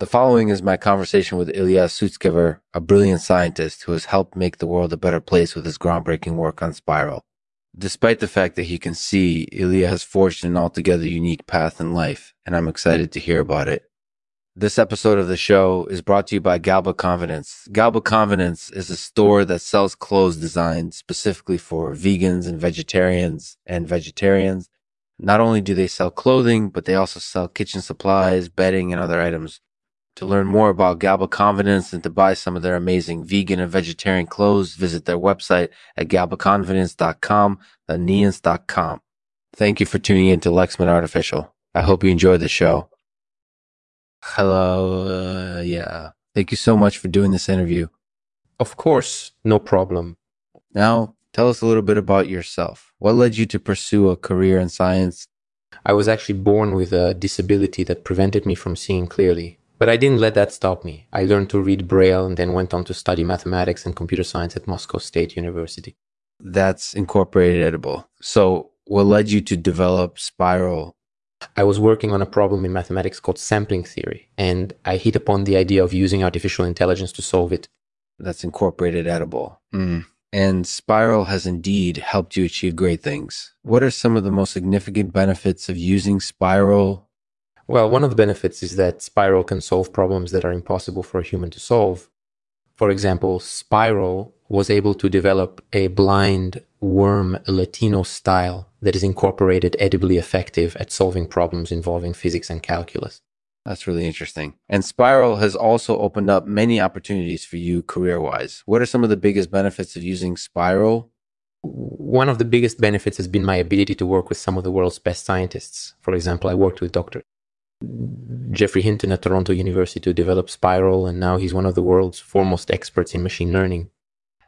The following is my conversation with Ilya Sutskever, a brilliant scientist who has helped make the world a better place with his groundbreaking work on spiral. Despite the fact that he can see, Ilya has forged an altogether unique path in life, and I'm excited to hear about it. This episode of the show is brought to you by Galba Confidence. Galba Confidence is a store that sells clothes designed specifically for vegans and vegetarians and vegetarians. Not only do they sell clothing, but they also sell kitchen supplies, bedding, and other items. To learn more about Galba Confidence and to buy some of their amazing vegan and vegetarian clothes, visit their website at galbaconfidence.com, theneans.com. Thank you for tuning in to Lexman Artificial. I hope you enjoyed the show. Hello. Uh, yeah. Thank you so much for doing this interview. Of course, no problem. Now, tell us a little bit about yourself. What led you to pursue a career in science? I was actually born with a disability that prevented me from seeing clearly. But I didn't let that stop me. I learned to read Braille and then went on to study mathematics and computer science at Moscow State University. That's incorporated edible. So, what led you to develop Spiral? I was working on a problem in mathematics called sampling theory, and I hit upon the idea of using artificial intelligence to solve it. That's incorporated edible. Mm. And Spiral has indeed helped you achieve great things. What are some of the most significant benefits of using Spiral well, one of the benefits is that Spiral can solve problems that are impossible for a human to solve. For example, Spiral was able to develop a blind worm Latino style that is incorporated edibly effective at solving problems involving physics and calculus. That's really interesting. And Spiral has also opened up many opportunities for you career wise. What are some of the biggest benefits of using Spiral? One of the biggest benefits has been my ability to work with some of the world's best scientists. For example, I worked with Dr. Geoffrey Hinton at Toronto University to develop Spiral, and now he's one of the world's foremost experts in machine learning.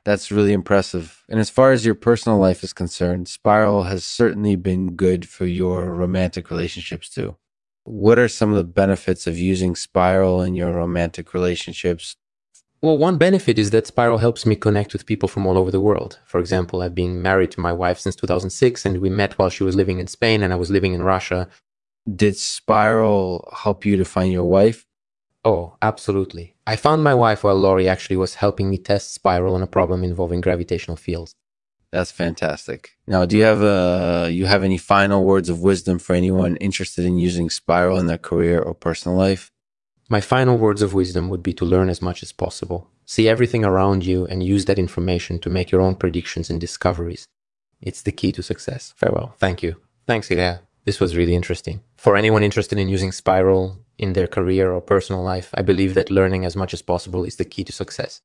That's really impressive. And as far as your personal life is concerned, Spiral has certainly been good for your romantic relationships too. What are some of the benefits of using Spiral in your romantic relationships? Well, one benefit is that Spiral helps me connect with people from all over the world. For example, I've been married to my wife since 2006, and we met while she was living in Spain and I was living in Russia. Did Spiral help you to find your wife? Oh, absolutely. I found my wife while Laurie actually was helping me test Spiral on a problem involving gravitational fields. That's fantastic. Now, do you have a you have any final words of wisdom for anyone interested in using Spiral in their career or personal life? My final words of wisdom would be to learn as much as possible. See everything around you and use that information to make your own predictions and discoveries. It's the key to success. Farewell. Thank you. Thanks, Ilya. This was really interesting. For anyone interested in using Spiral in their career or personal life, I believe that learning as much as possible is the key to success.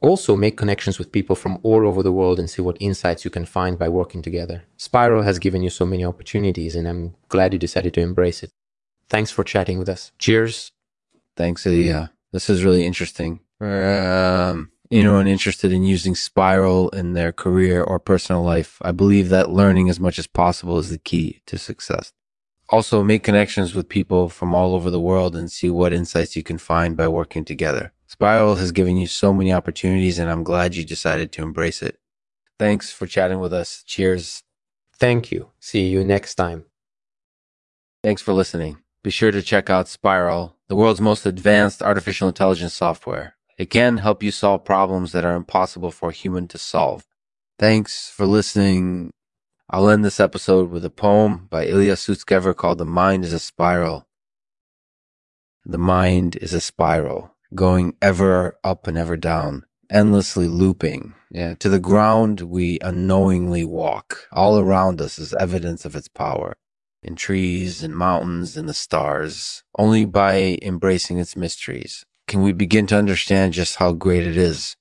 Also, make connections with people from all over the world and see what insights you can find by working together. Spiral has given you so many opportunities, and I'm glad you decided to embrace it. Thanks for chatting with us. Cheers. Thanks, Ilya. This is really interesting. Um, anyone interested in using Spiral in their career or personal life, I believe that learning as much as possible is the key to success. Also, make connections with people from all over the world and see what insights you can find by working together. Spiral has given you so many opportunities, and I'm glad you decided to embrace it. Thanks for chatting with us. Cheers. Thank you. See you next time. Thanks for listening. Be sure to check out Spiral, the world's most advanced artificial intelligence software. It can help you solve problems that are impossible for a human to solve. Thanks for listening. I'll end this episode with a poem by Ilya Sutskever called The Mind is a Spiral. The mind is a spiral, going ever up and ever down, endlessly looping. Yeah, to the ground we unknowingly walk. All around us is evidence of its power. In trees and mountains and the stars, only by embracing its mysteries can we begin to understand just how great it is.